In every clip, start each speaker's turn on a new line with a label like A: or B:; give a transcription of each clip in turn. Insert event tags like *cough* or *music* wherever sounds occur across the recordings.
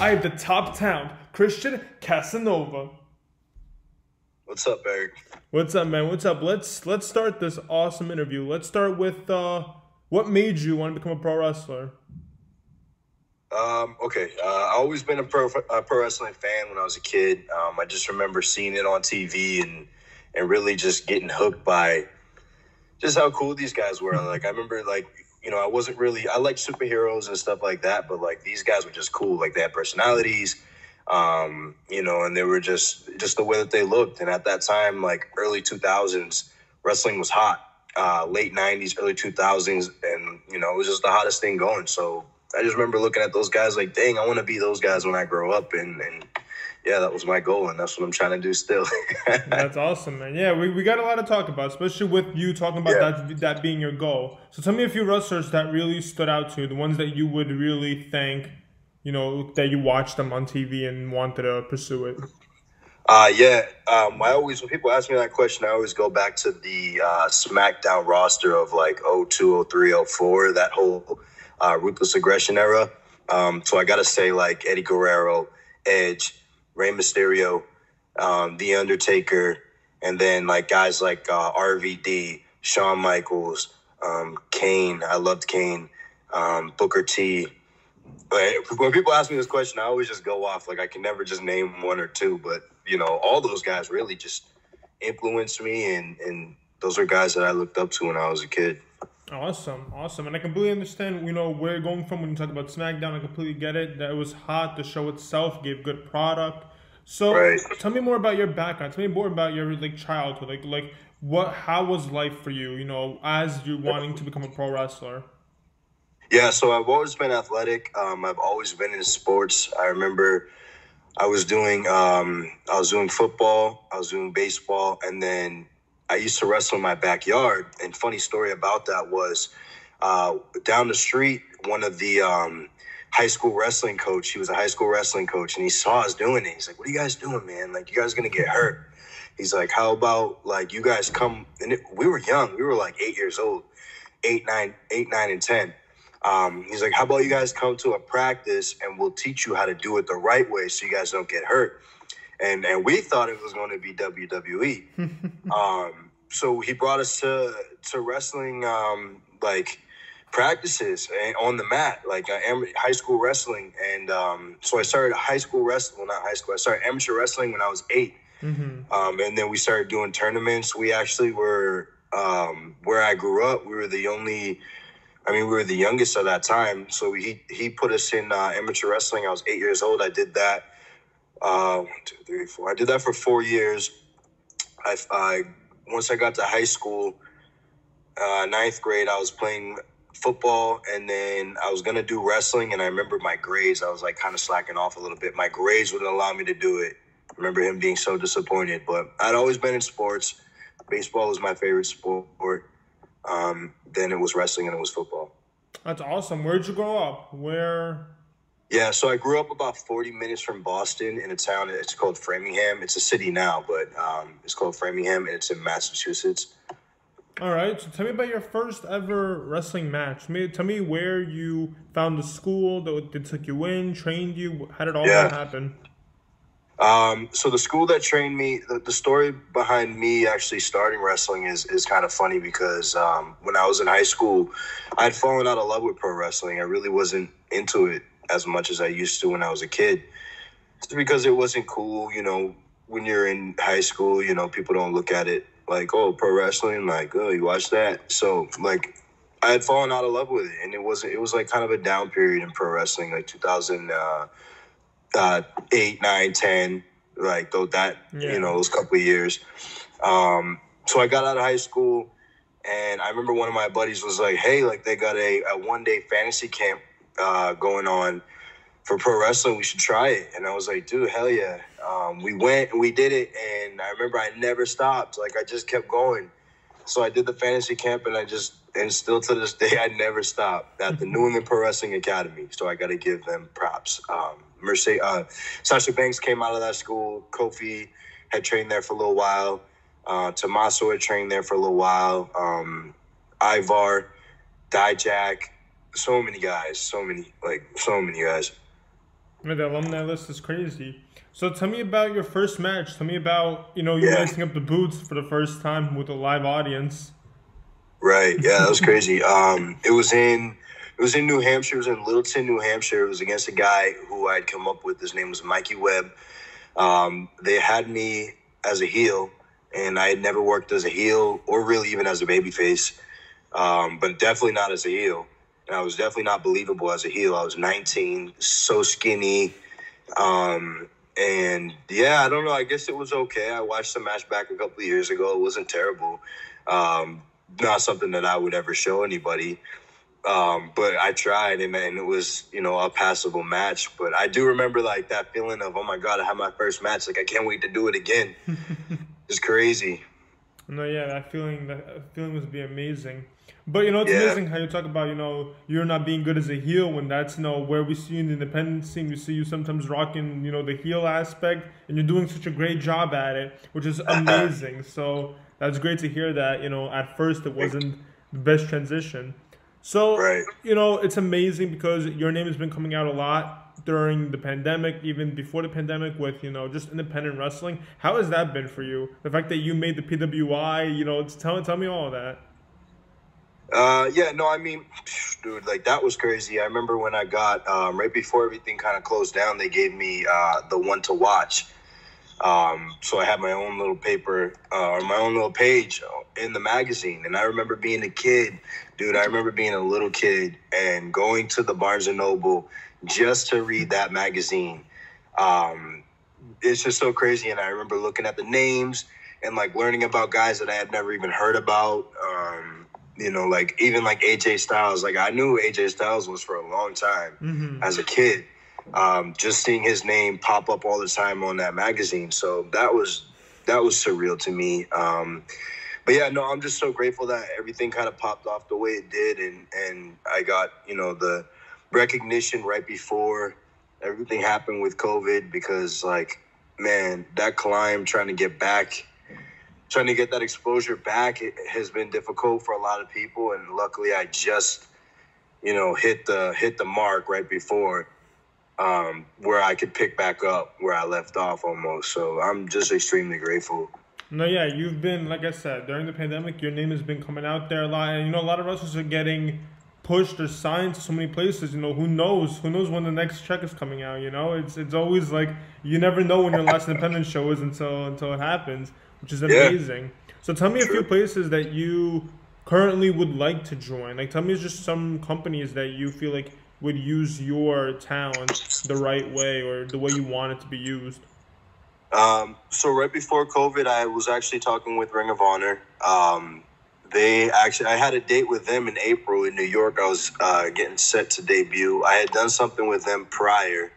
A: I have the top talent, Christian Casanova.
B: What's up, Eric?
A: What's up, man? What's up? Let's let's start this awesome interview. Let's start with uh, what made you want to become a pro wrestler?
B: Um, okay, uh, I always been a pro a pro wrestling fan when I was a kid. Um, I just remember seeing it on TV and and really just getting hooked by just how cool these guys were. Like I remember, like you know, I wasn't really I like superheroes and stuff like that, but like these guys were just cool. Like they had personalities, um, you know, and they were just just the way that they looked. And at that time, like early two thousands, wrestling was hot. Uh, late '90s, early 2000s, and you know it was just the hottest thing going. So I just remember looking at those guys like, dang, I want to be those guys when I grow up, and and yeah, that was my goal, and that's what I'm trying to do still. *laughs*
A: that's awesome, man. Yeah, we, we got a lot to talk about, especially with you talking about yeah. that that being your goal. So tell me a few wrestlers that really stood out to you, the ones that you would really think, you know, that you watched them on TV and wanted to pursue it.
B: Uh, yeah, um, I always when people ask me that question, I always go back to the uh, SmackDown roster of like 02, 03, 04, that whole uh, ruthless aggression era. Um, so I got to say like Eddie Guerrero, Edge, Rey Mysterio, um, The Undertaker, and then like guys like uh, RVD, Shawn Michaels, um, Kane. I loved Kane, um, Booker T. But when people ask me this question, I always just go off like I can never just name one or two, but you know, all those guys really just influenced me, and and those are guys that I looked up to when I was a kid.
A: Awesome, awesome, and I completely understand. You know where you're going from when you talk about SmackDown. I completely get it. That it was hot. The show itself gave good product. So right. tell me more about your background. Tell me more about your like childhood. Like like what? How was life for you? You know, as you're wanting to become a pro wrestler.
B: Yeah, so I've always been athletic. Um, I've always been in sports. I remember I was doing um, I was doing football, I was doing baseball, and then I used to wrestle in my backyard. And funny story about that was uh, down the street, one of the um, high school wrestling coach. He was a high school wrestling coach, and he saw us doing it. He's like, "What are you guys doing, man? Like, you guys gonna get hurt." He's like, "How about like you guys come?" And it, we were young. We were like eight years old, eight, nine, eight, nine, and ten. Um, he's like, how about you guys come to a practice and we'll teach you how to do it the right way so you guys don't get hurt. And and we thought it was going to be WWE. *laughs* um, so he brought us to to wrestling um, like practices on the mat, like uh, high school wrestling. And um, so I started high school wrestling, well, not high school. I started amateur wrestling when I was 8 mm-hmm. um, and then we started doing tournaments. We actually were um, where I grew up. We were the only I mean, we were the youngest at that time, so he he put us in uh, amateur wrestling. I was eight years old. I did that. Uh, one, two, three, four. I did that for four years. I, I once I got to high school, uh, ninth grade, I was playing football, and then I was gonna do wrestling. And I remember my grades. I was like kind of slacking off a little bit. My grades wouldn't allow me to do it. I remember him being so disappointed. But I'd always been in sports. Baseball was my favorite sport. Um, then it was wrestling and it was football.
A: That's awesome. Where'd you grow up? Where?
B: Yeah, so I grew up about 40 minutes from Boston in a town. It's called Framingham. It's a city now, but um, it's called Framingham and it's in Massachusetts.
A: All right. So tell me about your first ever wrestling match. Tell me where you found the school that took you in, trained you. How did all yeah. that happen?
B: Um, so the school that trained me, the, the, story behind me actually starting wrestling is, is kind of funny because um, when I was in high school, I had fallen out of love with pro wrestling. I really wasn't into it as much as I used to when I was a kid. Just because it wasn't cool, you know, when you're in high school, you know, people don't look at it like, oh, pro wrestling, like, oh, you watch that. So like I had fallen out of love with it and it wasn't it was like kind of a down period in pro wrestling, like 2008, uh, uh, eight, like though that yeah. you know those couple of years. Um, so I got out of high school, and I remember one of my buddies was like, "Hey, like they got a, a one day fantasy camp uh, going on for pro wrestling. We should try it." And I was like, "Dude, hell yeah!" Um, we went and we did it, and I remember I never stopped. Like I just kept going. So I did the fantasy camp, and I just and still to this *laughs* day I never stopped at the New England Pro Wrestling Academy. So I got to give them props. Um, Mercedes, uh, Sasha Banks came out of that school. Kofi had trained there for a little while. Uh, Tommaso had trained there for a little while. Um, Ivar, Dijak, so many guys, so many like so many guys.
A: I the alumni list is crazy. So tell me about your first match. Tell me about you know you yeah. lacing up the boots for the first time with a live audience.
B: Right. Yeah, that was crazy. um, it was in it was in New Hampshire. It was in Littleton, New Hampshire. It was against a guy who I'd come up with. His name was Mikey Webb. Um, they had me as a heel, and I had never worked as a heel or really even as a babyface, um, but definitely not as a heel. And I was definitely not believable as a heel. I was 19, so skinny. Um, and yeah, I don't know. I guess it was okay. I watched the match back a couple of years ago. It wasn't terrible. Um, not something that I would ever show anybody. Um, but I tried and, and it was, you know, a passable match. But I do remember like that feeling of, oh my God, I had my first match. Like I can't wait to do it again. *laughs* it's crazy.
A: No, yeah, that feeling, that feeling must be amazing. But you know, it's yeah. amazing how you talk about you know you're not being good as a heel when that's you know where we see in the independent scene. We see you sometimes rocking you know the heel aspect, and you're doing such a great job at it, which is *laughs* amazing. so that's great to hear that you know at first it wasn't the best transition. So right. you know it's amazing because your name has been coming out a lot during the pandemic, even before the pandemic, with you know just independent wrestling. How has that been for you? The fact that you made the PWI, you know, tell tell me all that.
B: Uh, yeah, no, I mean, *sighs* dude, like that was crazy. I remember when I got um, right before everything kind of closed down, they gave me uh, the one to watch. Um, so I had my own little paper uh, or my own little page in the magazine, and I remember being a kid, dude. I remember being a little kid and going to the Barnes and Noble just to read that magazine. Um, it's just so crazy, and I remember looking at the names and like learning about guys that I had never even heard about. Um, you know, like even like AJ Styles, like I knew AJ Styles was for a long time mm-hmm. as a kid. Um, just seeing his name pop up all the time on that magazine, so that was that was surreal to me. Um, but yeah, no, I'm just so grateful that everything kind of popped off the way it did, and and I got you know the recognition right before everything happened with COVID because like man, that climb trying to get back trying to get that exposure back has been difficult for a lot of people and luckily i just you know hit the hit the mark right before um, where i could pick back up where i left off almost. So i'm just extremely grateful.
A: No yeah you've been like i said during the pandemic your name has been coming out there a lot and you know a lot of wrestlers are getting pushed or signed to so many places you know who knows who knows when the next check is coming out you know? It's it's always like you never know when your last independent show is until until it happens which is amazing. Yeah. So tell me a few places that you currently would like to join. Like tell me just some companies that you feel like would use your talent the right way or the way you want it to be used.
B: Um, so right before COVID, I was actually talking with Ring of Honor. Um, they actually, I had a date with them in April in New York. I was uh, getting set to debut. I had done something with them prior.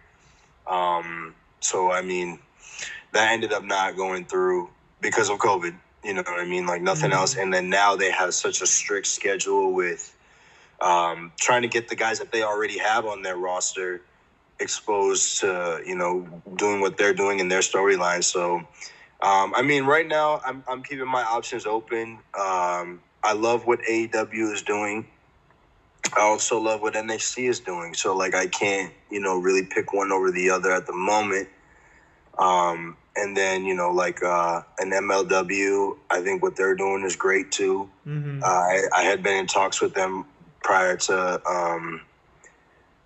B: Um, so I mean, that ended up not going through because of COVID. You know what I mean? Like nothing mm-hmm. else. And then now they have such a strict schedule with um, trying to get the guys that they already have on their roster exposed to, you know, doing what they're doing in their storyline. So, um, I mean, right now I'm, I'm keeping my options open. Um, I love what AEW is doing. I also love what NXT is doing. So, like, I can't, you know, really pick one over the other at the moment. Um, and then you know like uh, an MLW. I think what they're doing is great too. Mm-hmm. Uh, I, I, had been in talks with them prior to um,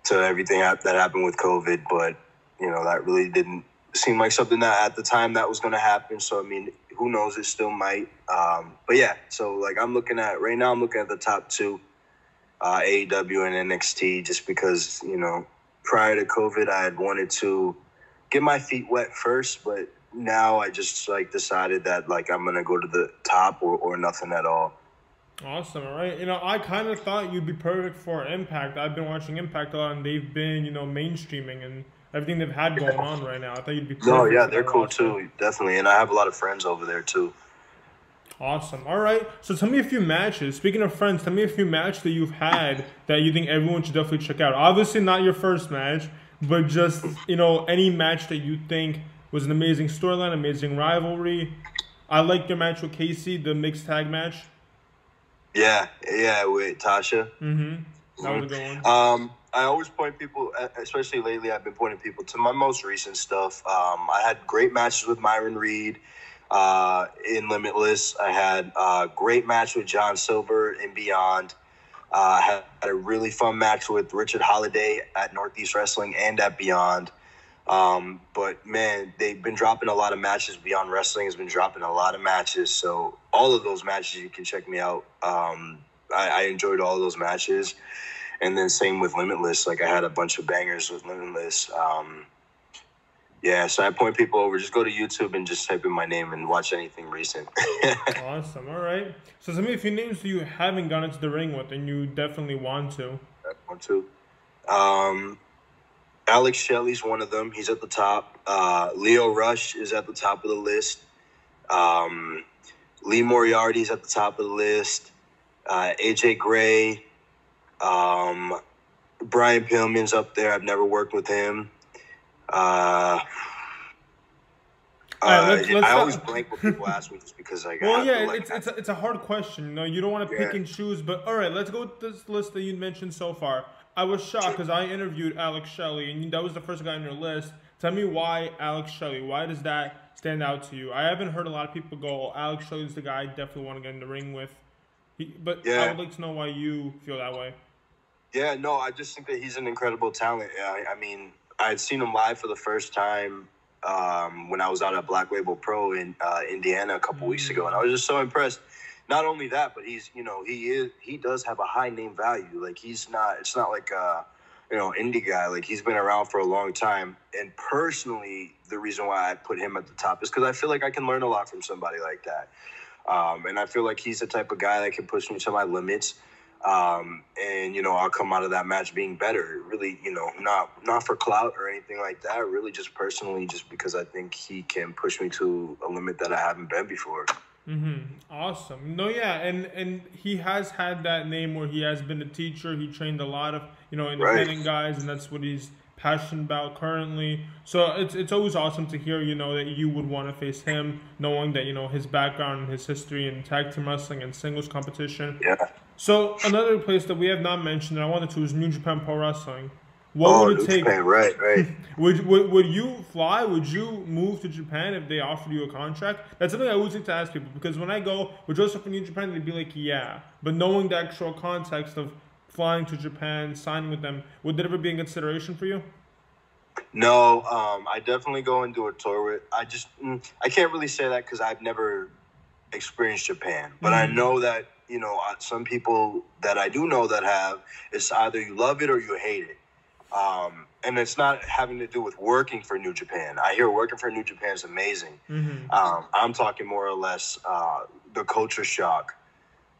B: to everything that happened with COVID, but you know that really didn't seem like something that at the time that was going to happen. So I mean, who knows? It still might. Um, but yeah, so like I'm looking at right now. I'm looking at the top two, uh, AEW and NXT, just because you know prior to COVID, I had wanted to get my feet wet first, but now I just like decided that like I'm gonna go to the top or, or nothing at all.
A: Awesome, all right. You know, I kind of thought you'd be perfect for Impact. I've been watching Impact a lot, and they've been, you know, mainstreaming and everything they've had going on right now. I thought you'd be.
B: No, yeah, they're cool too, definitely, and I have a lot of friends over there too.
A: Awesome. All right. So tell me a few matches. Speaking of friends, tell me a few matches that you've had that you think everyone should definitely check out. Obviously, not your first match, but just you know any match that you think was an amazing storyline, amazing rivalry. I liked your match with Casey, the mixed tag match.
B: Yeah, yeah, with Tasha.
A: Mm-hmm. That was a good one.
B: Um, I always point people, especially lately, I've been pointing people to my most recent stuff. Um, I had great matches with Myron Reed uh, in Limitless. I had a uh, great match with John Silver and Beyond. Uh, I had a really fun match with Richard Holliday at Northeast Wrestling and at Beyond. Um, but man, they've been dropping a lot of matches. Beyond Wrestling has been dropping a lot of matches. So all of those matches, you can check me out. Um, I, I enjoyed all those matches. And then same with Limitless. Like I had a bunch of bangers with Limitless. Um, yeah, so I point people over. Just go to YouTube and just type in my name and watch anything recent. *laughs*
A: awesome. All right. So tell me a few names you haven't gone into the ring with and you definitely want to.
B: I want to. Um, Alex Shelley's one of them. He's at the top. Uh, Lio Rush is at the top of the list. Um, Lee Moriarty's at the top of the list. Uh, AJ Gray. Um, Brian Pillman's up there. I've never worked with him. Uh, right, let's, uh, let's I always blank when people *laughs* ask me just because I. Got.
A: Well, yeah, like, it's it's a, it's a hard question. You know, you don't want to yeah. pick and choose. But all right, let's go with this list that you mentioned so far. I was shocked because I interviewed Alex Shelley, and that was the first guy on your list. Tell me why Alex Shelley. Why does that stand out to you? I haven't heard a lot of people go, "Alex Shelley's the guy I definitely want to get in the ring with." He, but yeah. I would like to know why you feel that way.
B: Yeah, no, I just think that he's an incredible talent. I, I mean, I had seen him live for the first time um, when I was out at Black Label Pro in uh, Indiana a couple mm. weeks ago, and I was just so impressed. Not only that, but he's you know he is he does have a high name value. Like he's not it's not like a you know indie guy. Like he's been around for a long time. And personally, the reason why I put him at the top is because I feel like I can learn a lot from somebody like that. Um, and I feel like he's the type of guy that can push me to my limits um, and you know I'll come out of that match being better. Really, you know, not not for clout or anything like that. Really, just personally, just because I think he can push me to a limit that I haven't been before.
A: Mm-hmm. Awesome. No, yeah, and and he has had that name where he has been a teacher. He trained a lot of you know independent right. guys, and that's what he's passionate about currently. So it's it's always awesome to hear you know that you would want to face him, knowing that you know his background and his history in tag team wrestling and singles competition.
B: Yeah.
A: So another place that we have not mentioned that I wanted to is New Japan Pro Wrestling. What
B: oh, would it take? Japan, right, right. *laughs*
A: would, would would you fly? Would you move to Japan if they offered you a contract? That's something I always like to ask people because when I go with Joseph from New Japan, they'd be like, "Yeah," but knowing the actual context of flying to Japan, signing with them, would that ever be in consideration for you?
B: No, um, I definitely go and do a tour with. I just mm, I can't really say that because I've never experienced Japan, but mm-hmm. I know that you know, some people that I do know that have, it's either you love it or you hate it. Um, and it's not having to do with working for New Japan. I hear working for New Japan is amazing. Mm-hmm. Um, I'm talking more or less uh, the culture shock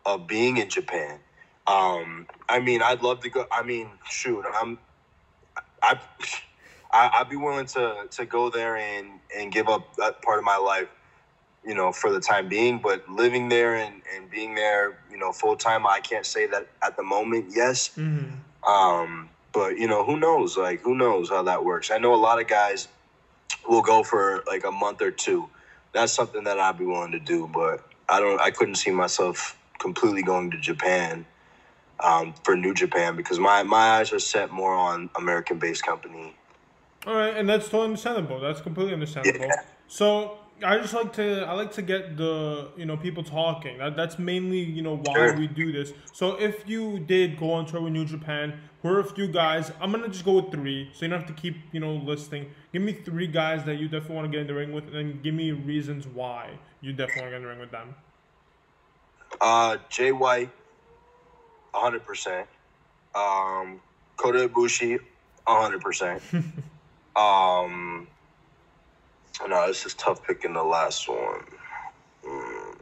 B: of being in Japan. Um, I mean, I'd love to go. I mean, shoot, I'm, I, I, I'd be willing to to go there and and give up that part of my life you know, for the time being. But living there and, and being there, you know, full time, I can't say that at the moment, yes. Mm-hmm. Um, but, you know, who knows? Like, who knows how that works? I know a lot of guys will go for like a month or two. That's something that I'd be willing to do, but I don't, I couldn't see myself completely going to Japan. Um, for New Japan because my, my eyes are set more on American based company.
A: All right, and that's totally understandable. That's completely understandable. Yeah. So I just like to I like to get the you know people talking. That, that's mainly you know why sure. we do this. So if you did go on tour with New Japan, who are a few guys? I'm gonna just go with three, so you don't have to keep you know listing. Give me three guys that you definitely want to get in the ring with, and then give me reasons why you definitely want to get in the ring with them.
B: Uh, Jay White, hundred percent. Um, Kota Ibushi, hundred percent. *laughs* Um. No, this is tough picking the last one. Mm.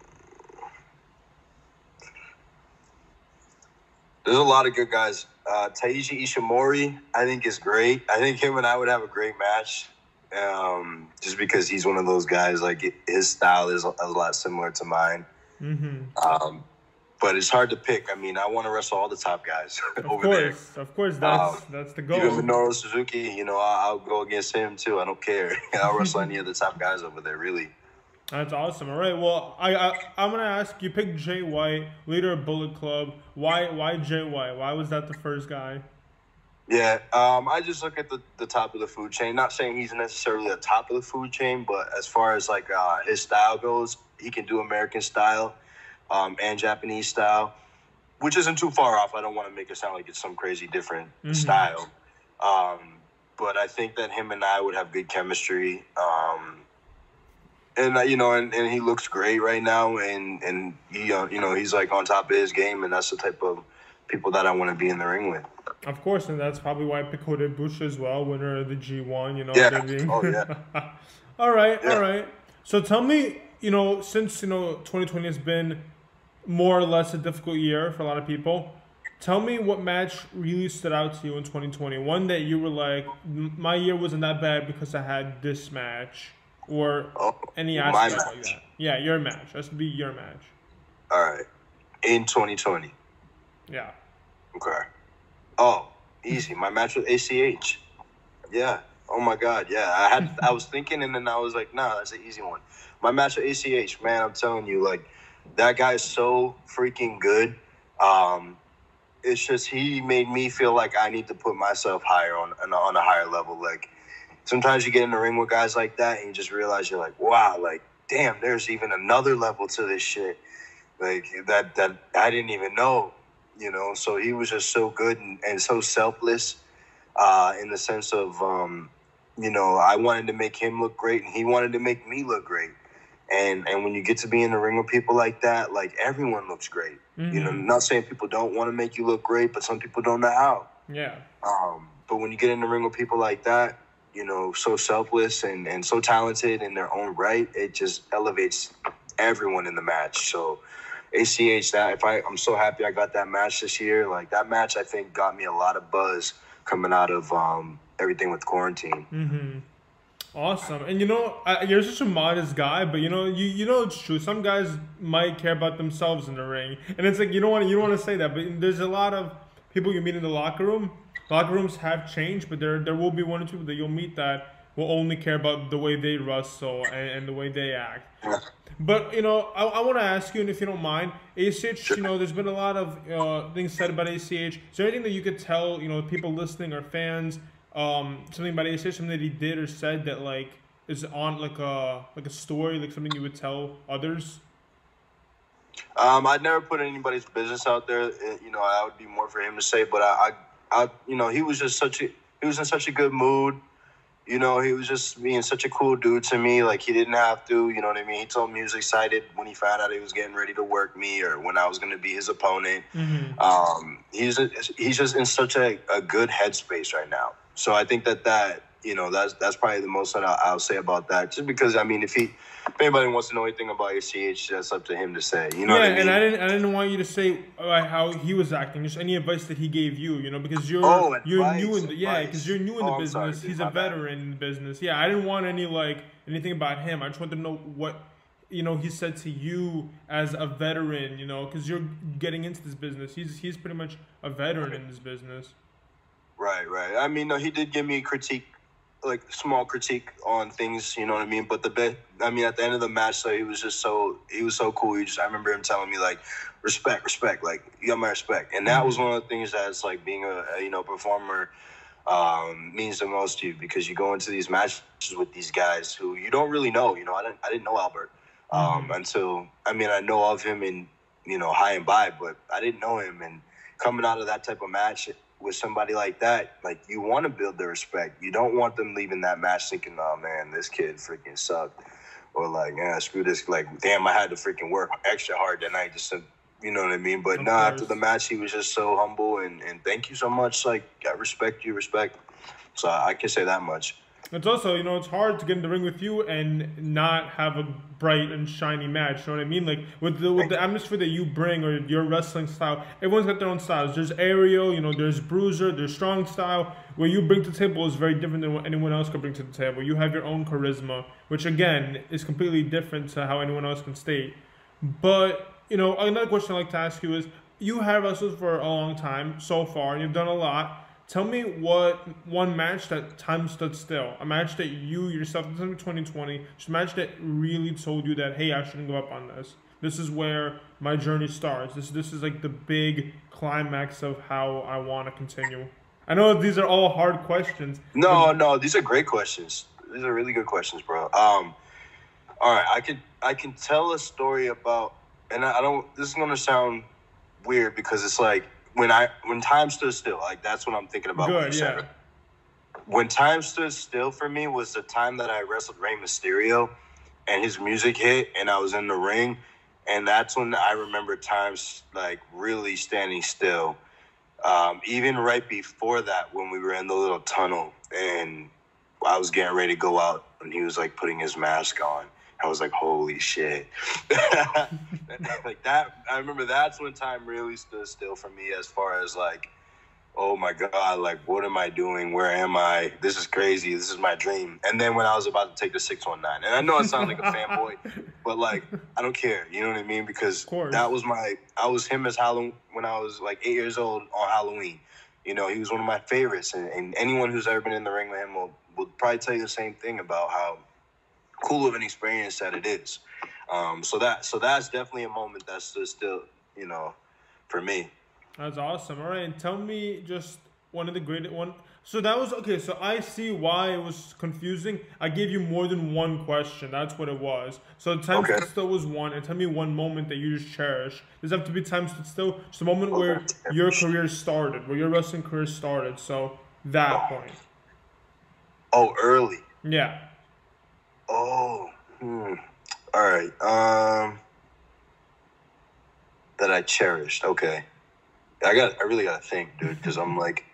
B: There's a lot of good guys. Uh, Taiji Ishimori, I think, is great. I think him and I would have a great match. Um, just because he's one of those guys, like his style is a, a lot similar to mine. Mm-hmm. Um, but it's hard to pick. I mean, I want to wrestle all the top guys *laughs*
A: of over course, there. Of course, that's um, that's the goal.
B: Even Minoru Suzuki, you know, I'll, I'll go against him too. I don't care. *laughs* I'll *laughs* wrestle any of the top guys over there. Really.
A: That's awesome. All right. Well, I, I I'm gonna ask you. Pick Jay White, leader of Bullet Club. Why why Jay White? Why was that the first guy?
B: Yeah, um, I just look at the, the top of the food chain. Not saying he's necessarily the top of the food chain, but as far as like uh, his style goes, he can do American style um, and Japanese style, which isn't too far off. I don't want to make it sound like it's some crazy different
A: Mhm.
B: style, um, but I think that him and I would have good chemistry. Um, and uh, you know, and, and he looks great right now, and and he uh, you know he's like on top of his game, and that's the type of people that I want to be in the ring with.
A: Of course, and that's probably why I picked Kota Ibushi as well, winner of the G1. You know,
B: Yeah. Oh, yeah. *laughs*
A: all right,
B: Yeah.
A: all right. So tell me, you know, since you know 2020 has been more or less a difficult year for a lot of people. Tell me what match really stood out to you in 2020. One that you were like, my year wasn't that bad because I had this match, or
B: Oh,
A: any aspect like that. Yeah, your match. That's be your match.
B: All right, in 2020.
A: Yeah.
B: Okay. Oh, easy. My match with ACH. Yeah. Oh my God. Yeah. I had. I was thinking, and then I was like, Nah, that's an easy one. My match with ACH, man. I'm telling you, like, that guy is so freaking good. Um, it's just he made me feel like I need to put myself higher on on a- higher level. Like, sometimes you get in the ring with guys like that, and you just realize you're like, wow, like, damn, there's even another level to this shit. Like that that I didn't even know you know so he was just so good and, and so selfless uh, in the sense of um, you know i wanted to make him look great and he wanted to make me look great and and when you get to be in the ring with people like that like everyone looks great you know
A: Mhm.
B: not saying people don't want to make you look great but some people don't know how
A: Yeah.
B: um, but when you get in the ring with people like that you know so selfless and and so talented in their own right it just elevates everyone in the match so ACH that if I I'm so happy I got that match this year. Like that match I think got me a lot of buzz coming out of um everything with quarantine.
A: Mm-hmm. Awesome. And you know, I, you're such a modest guy, but you know, you you know it's true. Some guys might care about themselves in the ring, and it's like you don't want you don't want to say that, but there's a lot of people you meet in the locker room. Locker rooms have changed, but there there will be one or two that you'll meet that will only care about the way they wrestle and, and the way they act. But you know, I, I want to ask you, and if you don't mind, ACH. You know, there's been a lot of uh, things said about ACH. Is there anything that you could tell, you know, people listening or fans, um, something about ACH, something that he did or said that like is on like a like a story, like something you would tell others?
B: Um, I'd never put anybody's business out there. It- you know, that would be more for him to say. But I, I, I, you know, he was just such a he was in such a good mood. You know, he was just being such a cool dude to me. Like he didn't have to. You know what I mean? He told me he was excited when he found out he was getting ready to work me or when I was going to be his opponent.
A: Mm-hmm.
B: um, he's he's just in such a, a good headspace right now. So I think that that you know that's that's probably the most that I'll, I'll say about that. Just because I mean, if he if anybody wants to know anything about ACH, that's up to him to say. You know
A: yeah,
B: what I mean?
A: and I didn't I didn't want you to say uh, how he was acting. Just any advice that he gave you, you know, because you're
B: Oh,
A: you're
B: advice,
A: new in the yeah, because you're new in
B: Oh,
A: the
B: I'm
A: business.
B: sorry, dude,
A: He's a
B: bad.
A: veteran in the business. Yeah, I didn't want any like anything about him. I just wanted to know what you know he said to you as a veteran. You know, because you're getting into this business. He's he's pretty much a veteran in this business.
B: Right, right. I mean, no, he did give me critique, like small critique on things. You know what I mean? But the best, I mean, at the end of the match, though, he was just so he was so cool. He just, I remember him telling me like, respect, respect, like you got my respect, and that was one of the things that's like being a, a you know performer um, means the most to you because you go into these matches with these guys who you don't really know. You know, I didn't I didn't know Albert um, until I mean I know of him in you know high and by, but I didn't know him. And coming out of that type of match with somebody like that, like you want to build their respect. You don't want them leaving that match thinking, "Oh man, this kid freaking sucked," or like, "Yeah, screw this." Like, damn, I had to freaking work extra hard that night just to. You know what I mean? But no, after the match, he was just so humble and, and thank you so much. Like, I respect you, respect. So I can say that much.
A: It's also, you know, it's hard to get in the ring with you and not have a bright and shiny match. You know what I mean? Like with the with the atmosphere that you bring or your wrestling style, everyone's got their own styles. There's aerial, you know, there's bruiser, there's strong style. What you bring to the table is very different than what anyone else could bring to the table. You have your own charisma, which again is completely different to how anyone else can state. But you know, another question I'd like to ask you is: You have wrestled for a long time so far, and you've done a lot. Tell me what one match that time stood still, a match that you yourself, is 2020, just a match that really told you that, hey, I shouldn't give up on this. This is where my journey starts. This this is like the big climax of how I want to continue. I know these are all hard questions.
B: No, no, these are great questions. These are really good questions, bro. Um, all right, I can I can tell a story about, and I, I don't. This is gonna sound weird because it's like when I when time stood still. Like that's what I'm thinking about. when
A: Good,
B: said
A: yeah.
B: it. When time stood still for me was the time that I wrestled Rey Mysterio, and his music hit, and I was in the ring, and that's when I remember times like really standing still. Um, even right before that, when we were in the little tunnel and I was getting ready to go out, and he was like putting his mask on. I was like, "Holy shit!" *laughs* like that. I remember that's when time really stood still for me, as far as like, "Oh my god!" Like, what am I doing? Where am I? This is crazy. This is my dream. And then when I was about to take the six one nine, and I know I sound like a fanboy, *laughs* but like I don't care. You know what I mean? Because that was my. I was him as Halloween when I was like eight years old on Halloween. You know, he was one of my favorites, and, and anyone who's ever been in the ring with him will, will probably tell you the same thing about how cool of an experience that it is. Um, so that so that's definitely a moment that's still, still you know, for me.
A: That's awesome. All right, and tell me just one of the great one. So that was okay. So I see why it was confusing. I gave you more than one question. That's what it was. So time
B: Okay.
A: still was one, and tell me one moment that you just cherish. Does have to be time still? Just a moment where your career started, where your wrestling career started. So that point.
B: Oh, early.
A: Yeah.
B: Oh, hmm. all right. Um, that I cherished. Okay, I got. I really got to think, dude, because I'm like,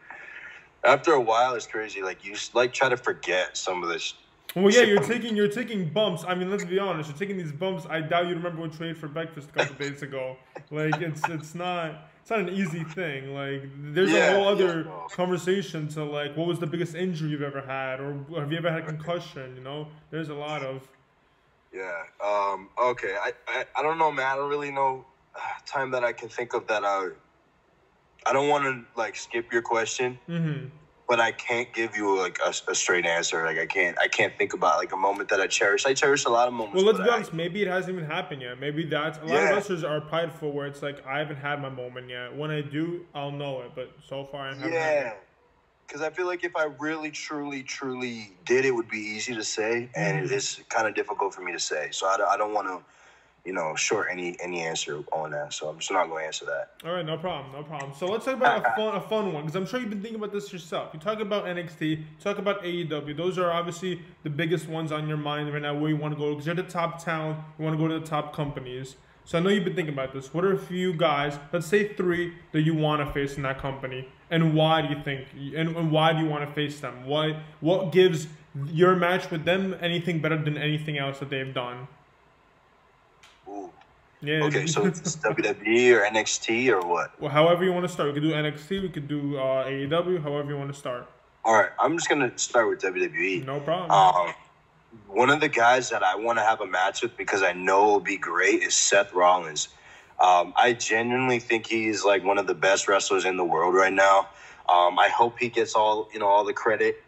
B: after a while, it's crazy. Like you, like try to forget some of this.
A: Well, yeah, you're taking you're taking bumps. I mean, let's be honest. You're taking these bumps. I doubt you remember what ate for breakfast a couple days ago. Like it's it's not it's not an easy thing. Like there's
B: Yeah,
A: a whole other
B: yeah,
A: conversation to like what was the biggest injury you've ever had, or have you ever had a concussion? You know, there's a lot of.
B: Yeah. Um. Okay. I. I, I don't know, man. I don't really know uh, time that I can think of that. I. I don't want to like skip your question.
A: hmm
B: but I can't give you like a, a straight answer. Like I can't, I can't think about like a moment that I cherish. I cherish a lot of moments.
A: Well, let's be
B: I-
A: honest. Maybe it hasn't even happened yet. Maybe that's a lot
B: Yeah.
A: of wrestlers are prideful, where it's like I haven't had my moment yet. When I do, I'll know it. But so far, I haven't.
B: yeah, because I feel like if I really, truly, truly did, it would be easy to say, and it mm-hmm. is kind of difficult for me to say. So I, I don't want to, you know, short any any answer on that. So I'm just not going to answer that.
A: All right, no problem, no problem. So let's talk about a *laughs* fun, a fun one because I'm sure you've been thinking about this yourself. You talk about NXT, talk about AEW. Those are obviously the biggest ones on your mind right now. Where you want to go because you're the top talent. You want to go to the top companies. So I know you've been thinking about this. What are a few guys? Let's say three that you want to face in that company, and why do you think? And, and why do you want to face them? What what gives your match with them anything better than anything else that they've done? Yeah.
B: Okay, so it's WWE or NXT or what?
A: well, however you want to start. We could do NXT. We could do uh, AEW. However you want to start.
B: All right, I'm just gonna start with WWE.
A: No problem.
B: Um, one of the guys that I want to have a match with because I know will be great is Seth Rollins. Um, I genuinely think he's like one of the best wrestlers in the world right now. Um, I hope he gets all you know all the credit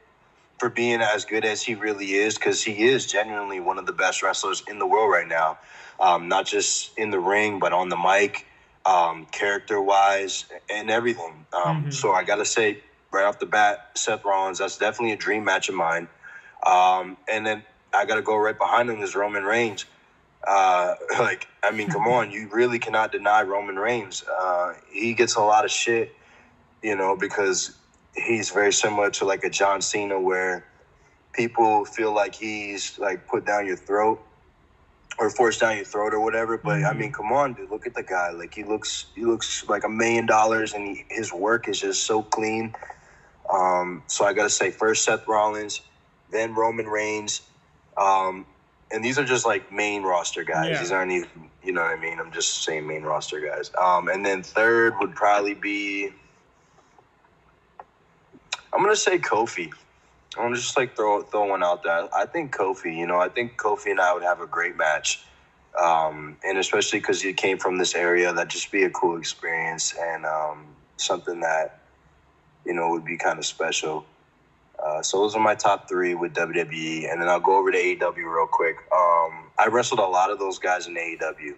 B: for being as good as he really is because he is genuinely one of the best wrestlers in the world right now. Um, not just in the ring, but on the mic, um, character wise, and everything. Um,
A: Mhm.
B: So I got to say, right off the bat, Seth Rollins, that's definitely a dream match of mine. Um, and then I got to go right behind him is Roman Reigns. Uh, *laughs* like, I mean, come on, you really cannot deny Roman Reigns. Uh, he gets a lot of shit, you know, because he's very similar to like a John Cena where people feel like he's like put down your throat or forced down your throat or whatever. But I
A: Mhm.
B: mean, come on, dude, look at the guy. Like he looks, he looks like a million dollars, and he, his work is just so clean. Um, so I gotta say, first Seth Rollins, then Roman Reigns, um, and these are just like main roster guys.
A: Yeah.
B: These aren't even, you know what I mean? I'm just saying main roster guys. Um, and then third would probably be, I'm gonna say Kofi. I'm gonna just like throw throw one out there. I think Kofi. You know, I think Kofi and I would have a great match, um, and especially because he came from this area, that'd just be a cool experience and um, something that you know would be kind of special. Uh, so those are my top three with WWE, and then I'll go over to AEW real quick. Um, I wrestled a lot of those guys in AEW,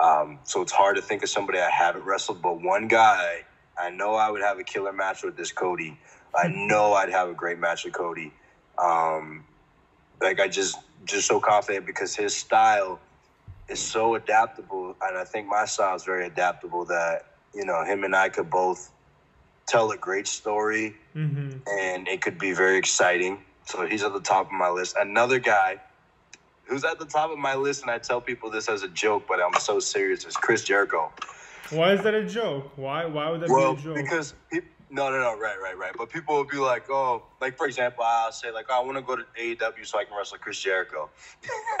B: um, so it's hard to think of somebody I haven't wrestled. But one guy I know I would have a killer match with this Cody. I know I'd have a great match with Cody. Um, like I just just so confident because his style is so adaptable, and I think my style is very adaptable that you know him and I could both tell a great story,
A: Mm-hmm.
B: and it could be very exciting. So he's at the top of my list. Another guy who's at the top of my list, and I tell people this as a joke, but I'm so serious, is Chris Jericho.
A: Why is that a joke? Why why would that
B: Well,
A: be a joke?
B: because no, no, no, right, right, right. But people will be like, oh, like for example, I'll say like, oh, I want to go to AEW so I can wrestle Chris Jericho.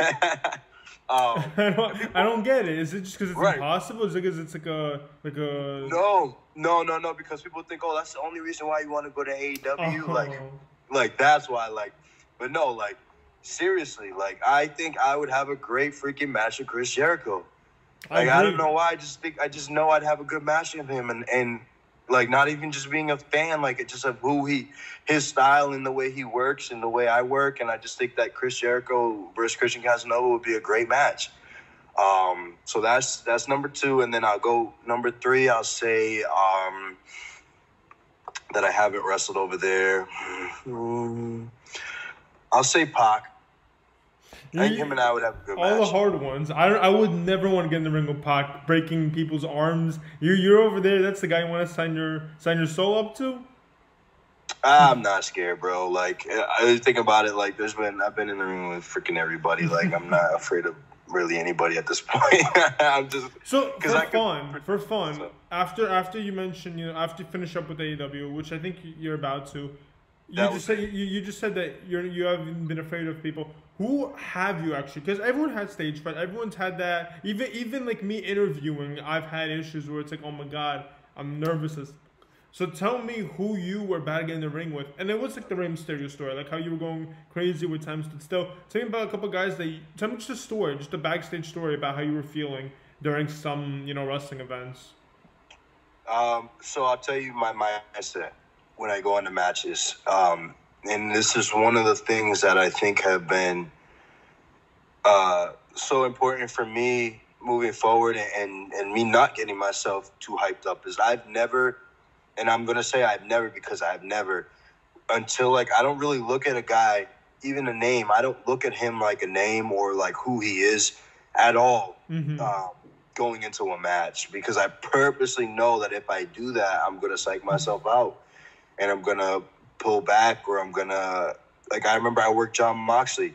B: *laughs* um, *laughs*
A: I don't, I don't get it. Is it just because it's
B: Right.
A: impossible? Is it because it's like a like a
B: no, no, no, no, because people think, oh, that's the only reason why you want to go to AEW.
A: Oh.
B: Like, like that's why, like, but no, like, seriously, like, I think I would have a great freaking match with Chris Jericho. Like I, don't know why. I just think I just know I'd have a good match with him, and and like not even just being a fan, like it just of who he, his style and the way he works and the way I work, and I just think that Chris Jericho versus Christian Casanova would be a great match. Um, so that's that's number two, and then I'll go number three. I'll say um, that I haven't wrestled over there. *sighs* I'll say Pac. I think him and I would have a good
A: all the hard ones. I, I would never want to get in the ring with Pac, breaking people's arms. You're you're over there. That's the guy you want to sign your sign your soul up to.
B: I'm not scared, bro. Like I think about it, like there's been I've been in the ring with freaking everybody. Like I'm not *laughs* afraid of really anybody at this point. *laughs* I'm just
A: So for
B: I could-
A: fun, for fun,
B: So-
A: after after you mentioned, you know, after you finish up with AEW, which I think you're about to, you just said you, you just said that you're you haven't been afraid of people. Who have you actually? Because everyone had stage fright. Everyone's had that. Even even like me interviewing, I've had issues where it's like, oh my god, I'm nervous as. So tell me who you were bad in the ring with, and it was like the Rey Mysterio story, like how you were going crazy with time stood still. Tell me about a couple guys that. You, tell me just a story, just a backstage story about how you were feeling during some you know wrestling events.
B: Um, so I'll tell you my mindset when I go into matches. Um, and this is one of the things that I think have been uh, so important for me moving forward and, and me not getting myself too hyped up is I've never, and I'm going to say I've never because I've never, until like I don't really look at a guy, even a name, I don't look at him like a name or like who he is at all
A: Mm-hmm.
B: um, going into a match because I purposely know that if I do that, I'm gonna psych myself out and I'm gonna pull back or I'm gonna like I remember I worked Jon Moxley.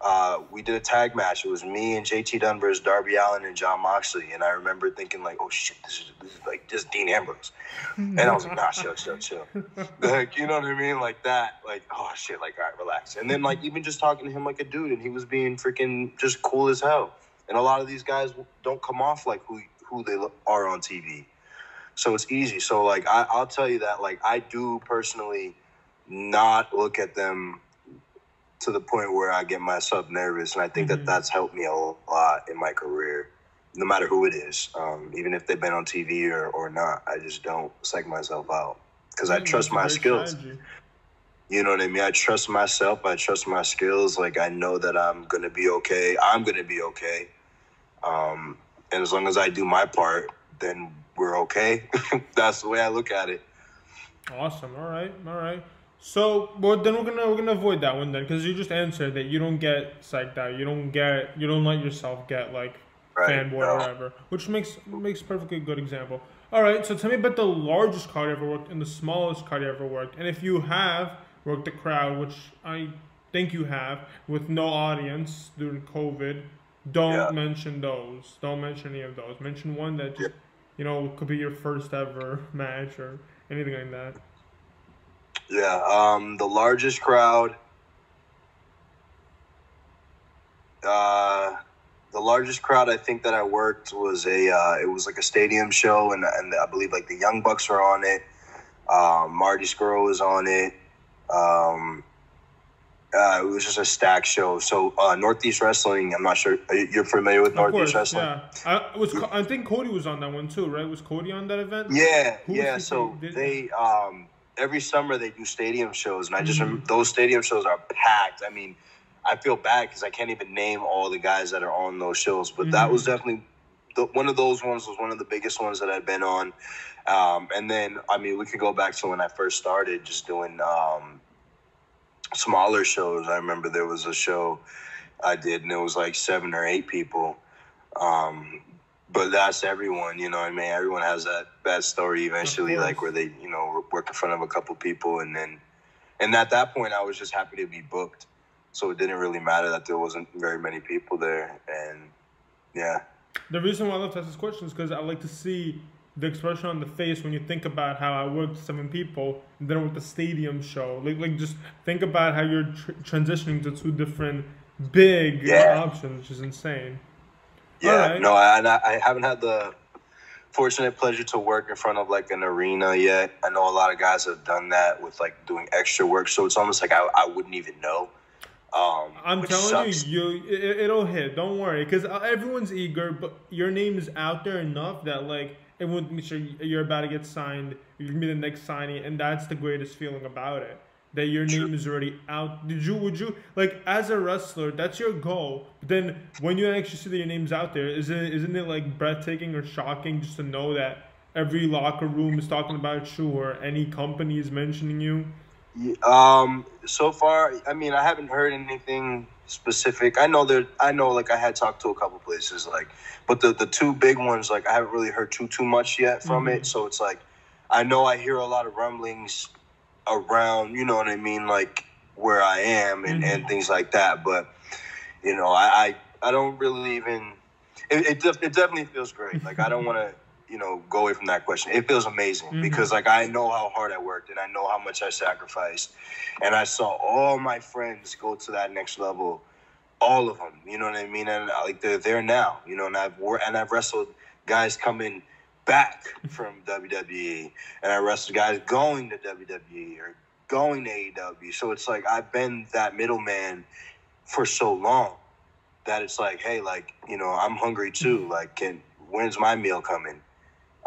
B: Uh, we did a tag match. It was me and JT Dunn versus Darby Allin and Jon Moxley, and I remember thinking like, "Oh shit, this is this is like this is Dean Ambrose," and I was like, "Nah, chill, chill, chill." *laughs* like you know what I mean, like that. Like oh shit, like all right, relax. And then like even just talking to him like a dude, and he was being freaking just cool as hell. And a lot of these guys don't come off like who who they are on TV. So it's easy. So like I, I'll tell you that like I do personally not look at them to the point where I get myself nervous, and I think
A: Mhm.
B: that that's helped me a lot in my career. No matter who it is, um, even if they've been on TV or, or not, I just don't psych myself out because I trust my skills.
A: strategy.
B: You know what I mean? I trust myself. I trust my skills. Like I know that I'm gonna be okay. I'm gonna be okay. Um, and as long as I do my part, then we're okay. *laughs* That's the way I look at it.
A: Awesome. All right. All right. So, well, then we're gonna we're gonna avoid that one then, because you just answered that you don't get psyched out. You don't get you don't let yourself get like
B: Right.
A: fanboy
B: No.
A: or whatever, which makes makes perfectly good example. All right. So tell me about the largest card you ever worked and the smallest card you ever worked, and if you have worked the crowd, which I think you have, with no audience during COVID, don't
B: Yeah.
A: mention those. Don't mention any of those. Mention one that just you know could be your first ever match or anything like that.
B: Yeah. Um, the largest crowd. Uh, the largest crowd I think that I worked was a uh, it was like a stadium show and and I believe like the Young Bucks were on it. Um, Marty Scurll was on it. Um, uh, it was just a stack show. So uh, Northeast Wrestling. I'm not sure you- you're familiar with
A: Of
B: Northeast
A: course,
B: Wrestling.
A: yeah. I was. I think Cody was on that one too, right? Was Cody on that event?
B: Yeah,
A: Who
B: yeah. So
A: did-
B: they um every summer they do stadium shows, and I just
A: Mhm.
B: those stadium shows are packed. I mean, I feel bad because I can't even name all the guys that are on those shows, but that
A: Mhm.
B: was definitely the, one of those ones was one of the biggest ones that I've been on. Um, and then, I mean, we could go back to when I first started just doing um, smaller shows. I remember there was a show I did, and it was like seven or eight people. Um, but that's everyone, you know I mean? Everyone has that bad story eventually, like where they, you know, work in front of a couple people. And then, and at that point, I was just happy to be booked. So it didn't really matter that there wasn't very many people there. And yeah.
A: The reason why I love to ask this question is because I like to see the expression on the face when you think about how I worked seven people then with the stadium show. Like, like just think about how you're tr- transitioning to two different big yeah. options, which is insane.
B: Yeah, right. no, I, I haven't had the fortunate pleasure to work in front of like an arena yet. I know a lot of guys have done that with like doing extra work, so it's almost like I, I wouldn't even know. Um,
A: I'm telling sucks. you, you it, will hit. Don't worry, because uh, everyone's eager, but your name is out there enough that like everyone sure you're about to get signed. You're gonna be the next signing, and that's the greatest feeling about it that your name is already out. Did you would you like as a wrestler? That's your goal. But then when you actually see that your name's out there, isn't isn't it like breathtaking or shocking just to know that every locker room is talking about you or any company is mentioning you?
B: Um. So far, I mean, I haven't heard anything specific. I know there. I know, like, I had talked to a couple places, like, but the the two big ones, like, I haven't really heard too too much yet from mm-hmm. it. So it's like, I know I hear a lot of rumblings around, you know what I mean, like where I am and, mm-hmm. and things like that. But you know, I I, I don't really even. It, it, it definitely feels great. Like I don't want to you know go away from that question. It feels amazing mm-hmm. because like I know how hard I worked and I know how much I sacrificed, and I saw all my friends go to that next level. All of them, you know what I mean, and like they're there now, you know, and I've and I've wrestled guys coming back *laughs* from WWE, and I wrestled guys going to WWE or going to AEW. So it's like I've been that middleman for so long that it's like, hey, like you know, I'm hungry too. Like, can when's my meal coming?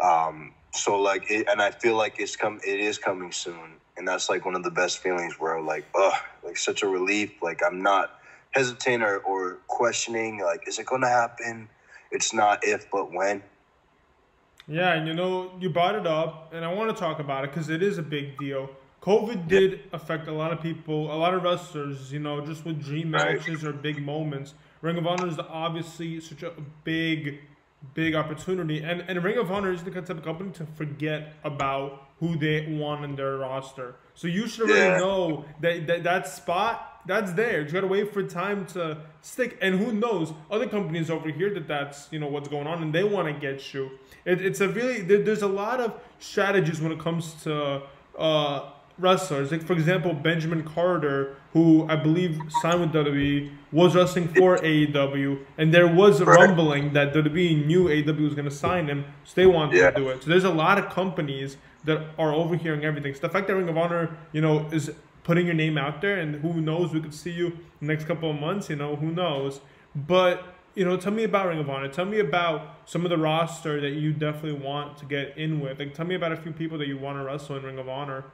B: Um, so like, it, and I feel like it's come, it is coming soon, and that's like one of the best feelings where like, oh, like such a relief. Like I'm not hesitant or, or questioning. Like, is it going to happen? It's not if, but when.
A: Yeah, and you know, you brought it up, and I want to talk about it because it is a big deal. COVID did affect a lot of people, a lot of wrestlers, you know, just with dream matches or big moments. Ring of Honor is obviously such a big, big opportunity. And, and Ring of Honor is the type of company to forget about who they want in their roster. So you should already yeah. know that, that that spot that's there. You gotta wait for time to stick. And who knows? Other companies over here that that's you know what's going on, and they want to get you. It, it's a really there, there's a lot of strategies when it comes to uh, wrestlers. Like for example, Benjamin Carter, who I believe signed with WWE, was wrestling for AEW, and there was a rumbling that WWE knew AEW was going to sign him, so they wanted yeah. to do it. So there's a lot of companies that are overhearing everything. So the fact that Ring of Honor, you know, is putting your name out there, and who knows, we could see you the next couple of months. You know, who knows? But you know, tell me about Ring of Honor. Tell me about some of the roster that you definitely want to get in with. Like, tell me about a few people that you want to wrestle in Ring of Honor.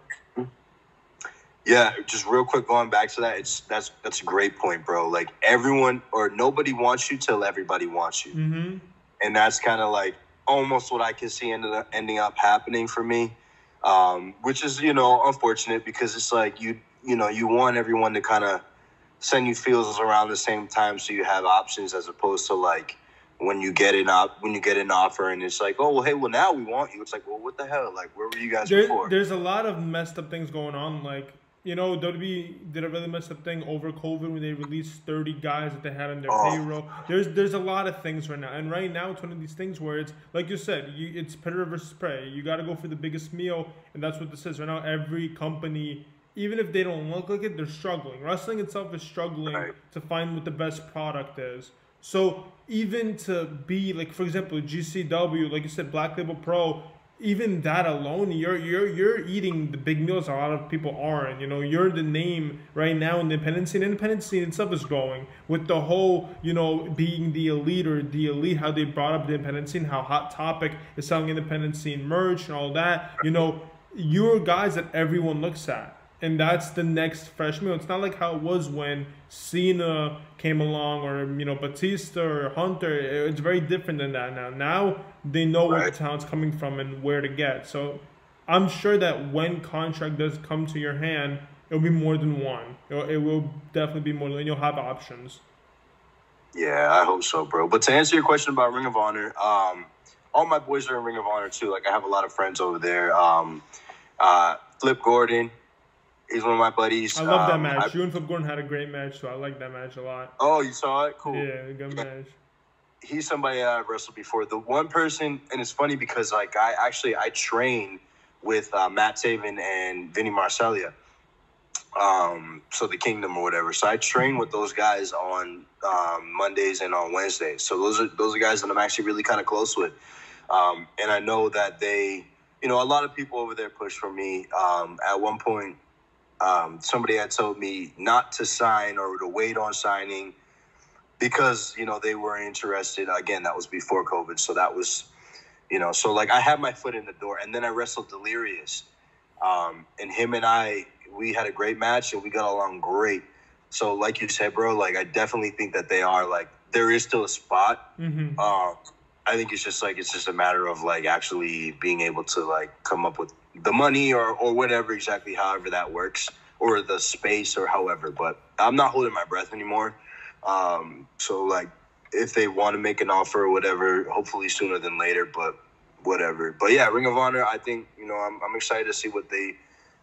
B: Yeah, just real quick going back to that, it's that's that's a great point, bro. Like everyone or nobody wants you till everybody wants you, mm-hmm. and that's kind of like almost what I can see ended up, ending up happening for me um, which is you know unfortunate because it's like you you know you want everyone to kind of send you feels around the same time so you have options as opposed to like when you get an op when you get an offer and it's like oh well hey well now we want you it's like well what the hell like where were you guys there, before
A: there's a lot of messed up things going on like you know, WWE did a really messed up thing over COVID when they released 30 guys that they had on their oh. payroll. There's there's a lot of things right now, and right now it's one of these things where it's like you said, you, it's predator versus prey. You got to go for the biggest meal, and that's what this is right now. Every company, even if they don't look like it, they're struggling. Wrestling itself is struggling right. to find what the best product is. So even to be like, for example, GCW, like you said, Black Label Pro, even that alone, you're you're you're eating the big meals a lot of people aren't. You know, you're the name right now in the independent scene. Independent scene itself is growing with the whole, you know, being the elite or the elite, how they brought up the independent scene, how Hot Topic is selling independent scene merch and all that. You know, you're guys that everyone looks at. And that's the next fresh meal. It's not like how it was when Cena came along or you know Batista or Hunter. It's very different than that now. Now they know right. where the talent's coming from and where to get. So I'm sure that when contract does come to your hand, it'll be more than one. It'll, it will definitely be more than you'll have options.
B: Yeah, I hope so, bro. But to answer your question about Ring of Honor, um, all my boys are in Ring of Honor too. Like I have a lot of friends over there. Um, uh, Flip Gordon, he's one of my buddies.
A: I love um, that match. I, you and Flip Gordon had a great match, so I like that match a lot.
B: Oh, you saw it? Cool.
A: Yeah, good match.
B: He's somebody I've wrestled before. The one person, and it's funny because like I actually I train with uh, Matt Taven and Vinny Marseglia. Um, so the Kingdom or whatever. So I train with those guys on um, Mondays and on Wednesdays. So those are those are guys that I'm actually really kind of close with. Um, and I know that they, you know, a lot of people over there push for me. Um, at one point, um, somebody had told me not to sign or to wait on signing because you know they were interested. Again, that was before COVID, so that was, you know, so like I had my foot in the door, and then I wrestled Delirious, um, and him and I we had a great match and we got along great. So like you said, bro, like I definitely think that they are like there is still a spot. Mm-hmm. Uh, I think it's just like it's just a matter of like actually being able to like come up with the money or or whatever exactly however that works or the space or however. But I'm not holding my breath anymore. Um, so like if they want to make an offer or whatever, hopefully sooner than later. But whatever. But yeah, Ring of Honor. I think you know I'm I'm excited to see what they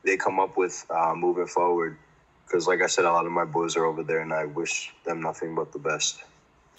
B: they come up with uh, moving forward. Because like I said, a lot of my boys are over there, and I wish them nothing but the best.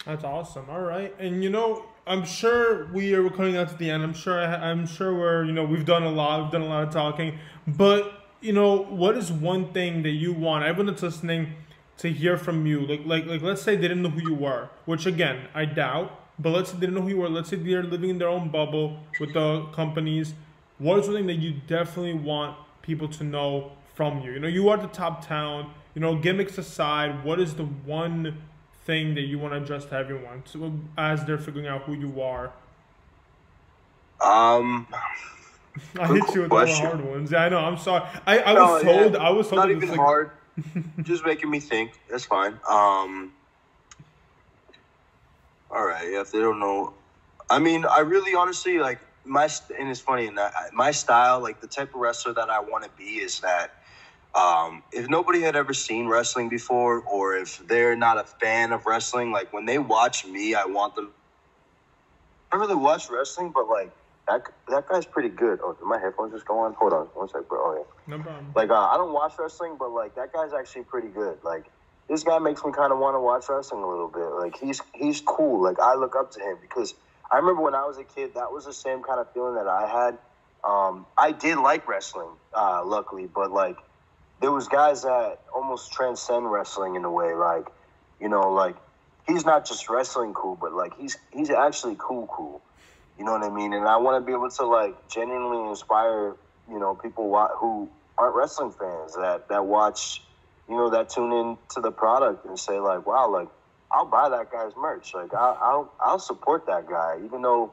A: That's awesome. All right, and you know, I'm sure we are coming out to the end. I'm sure. I, I'm sure we're. You know, we've done a lot. We've done a lot of talking. But you know, what is one thing that you want everyone that's listening to hear from you? Like, like, like. Let's say they didn't know who you were, which again I doubt. But let's say they didn't know who you were. Let's say they're living in their own bubble with the companies. What is something that you definitely want people to know from you? You know, you are the top talent. You know, gimmicks aside, what is the one thing that you want to address to everyone so, as they're figuring out who you are?
B: Um, *laughs*
A: I hit you with all the hard ones. Yeah, I know. I'm sorry. I, I no, was told. Yeah, I was told.
B: Not even like... hard. *laughs* Just making me think. That's fine. Um. All right. Yeah, if they don't know, I mean, I really honestly like my and it's funny and my style, like the type of wrestler that I want to be, is that um, if nobody had ever seen wrestling before, or if they're not a fan of wrestling, like when they watch me, I want them. I really watch wrestling, but like that that guy's pretty good. Oh, did my headphones just go on? Hold on, one sec, bro. Oh
A: yeah. No problem.
B: Like uh, I don't watch wrestling, but like that guy's actually pretty good. Like this guy makes me kind of want to watch wrestling a little bit. Like he's he's cool. Like I look up to him because I remember when I was a kid, that was the same kind of feeling that I had. Um, I did like wrestling, uh, luckily, but like there was guys that almost transcend wrestling in a way. Like, you know, like he's not just wrestling cool, but like he's he's actually cool, cool. You know what I mean? And I want to be able to like genuinely inspire, you know, people who aren't wrestling fans that that watch, you know, that tune in to the product and say like, wow, like I'll buy that guy's merch. Like I'll I'll, I'll support that guy, even though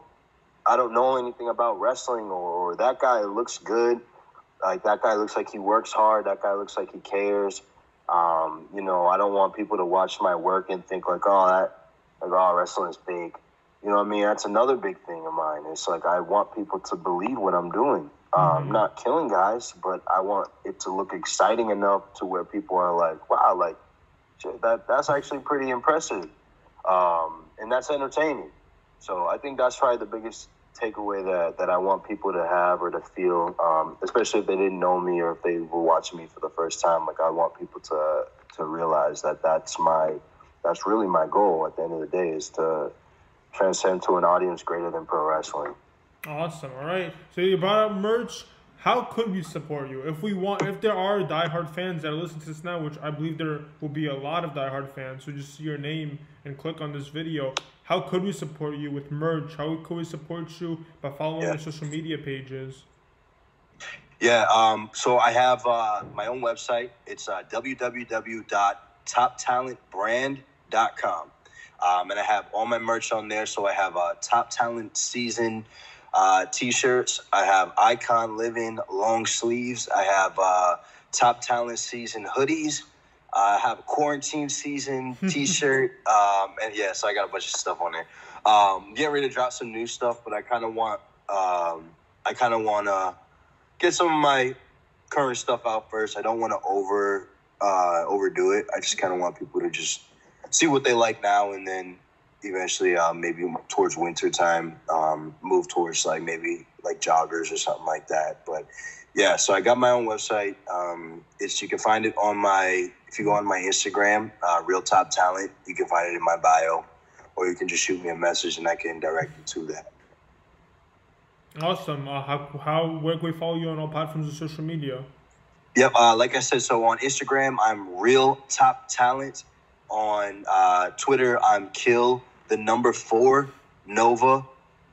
B: I don't know anything about wrestling or, or that guy looks good. Like that guy looks like he works hard. That guy looks like he cares. Um, you know, I don't want people to watch my work and think like, oh, that like oh, wrestling is big. You know what I mean? That's another big thing of mine. It's like I want people to believe what I'm doing. Um, mm-hmm. not killing guys, but I want it to look exciting enough to where people are like, wow, like that that's actually pretty impressive, um, and that's entertaining. So I think that's probably the biggest takeaway that, that I want people to have or to feel, um, especially if they didn't know me or if they were watching me for the first time. Like I want people to to realize that that's my that's really my goal at the end of the day is to transcend to an audience greater than pro wrestling.
A: Awesome. All right. So you brought up merch how could we support you? If we want if there are diehard fans that are listening to this now which i believe there will be a lot of diehard fans so just see your name and click on this video. How could we support you with merch? How could we support you by following yeah. your social media pages?
B: Yeah um, so i have uh, my own website. It's uh, www.toptalentbrand.com um, and i have all my merch on there. So i have a top talent season uh, t-shirts. I have Icon Living long sleeves. I have uh, Top Talent Season hoodies. I have a quarantine season *laughs* T-shirt, um, and yeah, so I got a bunch of stuff on there. Um, getting ready to drop some new stuff, but I kind of want, um, I kind of want to get some of my current stuff out first. I don't want to over uh, overdo it. I just kind of want people to just see what they like now, and then eventually, uh, maybe towards winter time, um, move towards like maybe like joggers or something like that. But yeah, so I got my own website. Um, it's you can find it on my if you go on my Instagram, uh, Real Top Talent. You can find it in my bio, or you can just shoot me a message and I can direct you to that.
A: Awesome. Uh, how how where can we follow you on all platforms of social media?
B: Yep. Uh, like I said, so on Instagram, I'm Real Top Talent. On uh, Twitter, I'm Kill the number four Nova.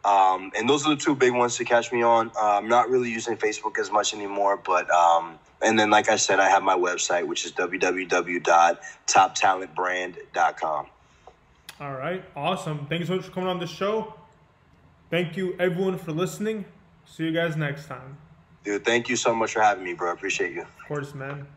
B: Um, and those are the two big ones to catch me on. Uh, I'm not really using Facebook as much anymore, but um, and then like I said, I have my website, which is www.toptalentbrand.com.
A: All right, awesome. Thank you so much for coming on the show. Thank you everyone for listening. See you guys next time.
B: Dude, thank you so much for having me, bro. I appreciate you.
A: Of course, man.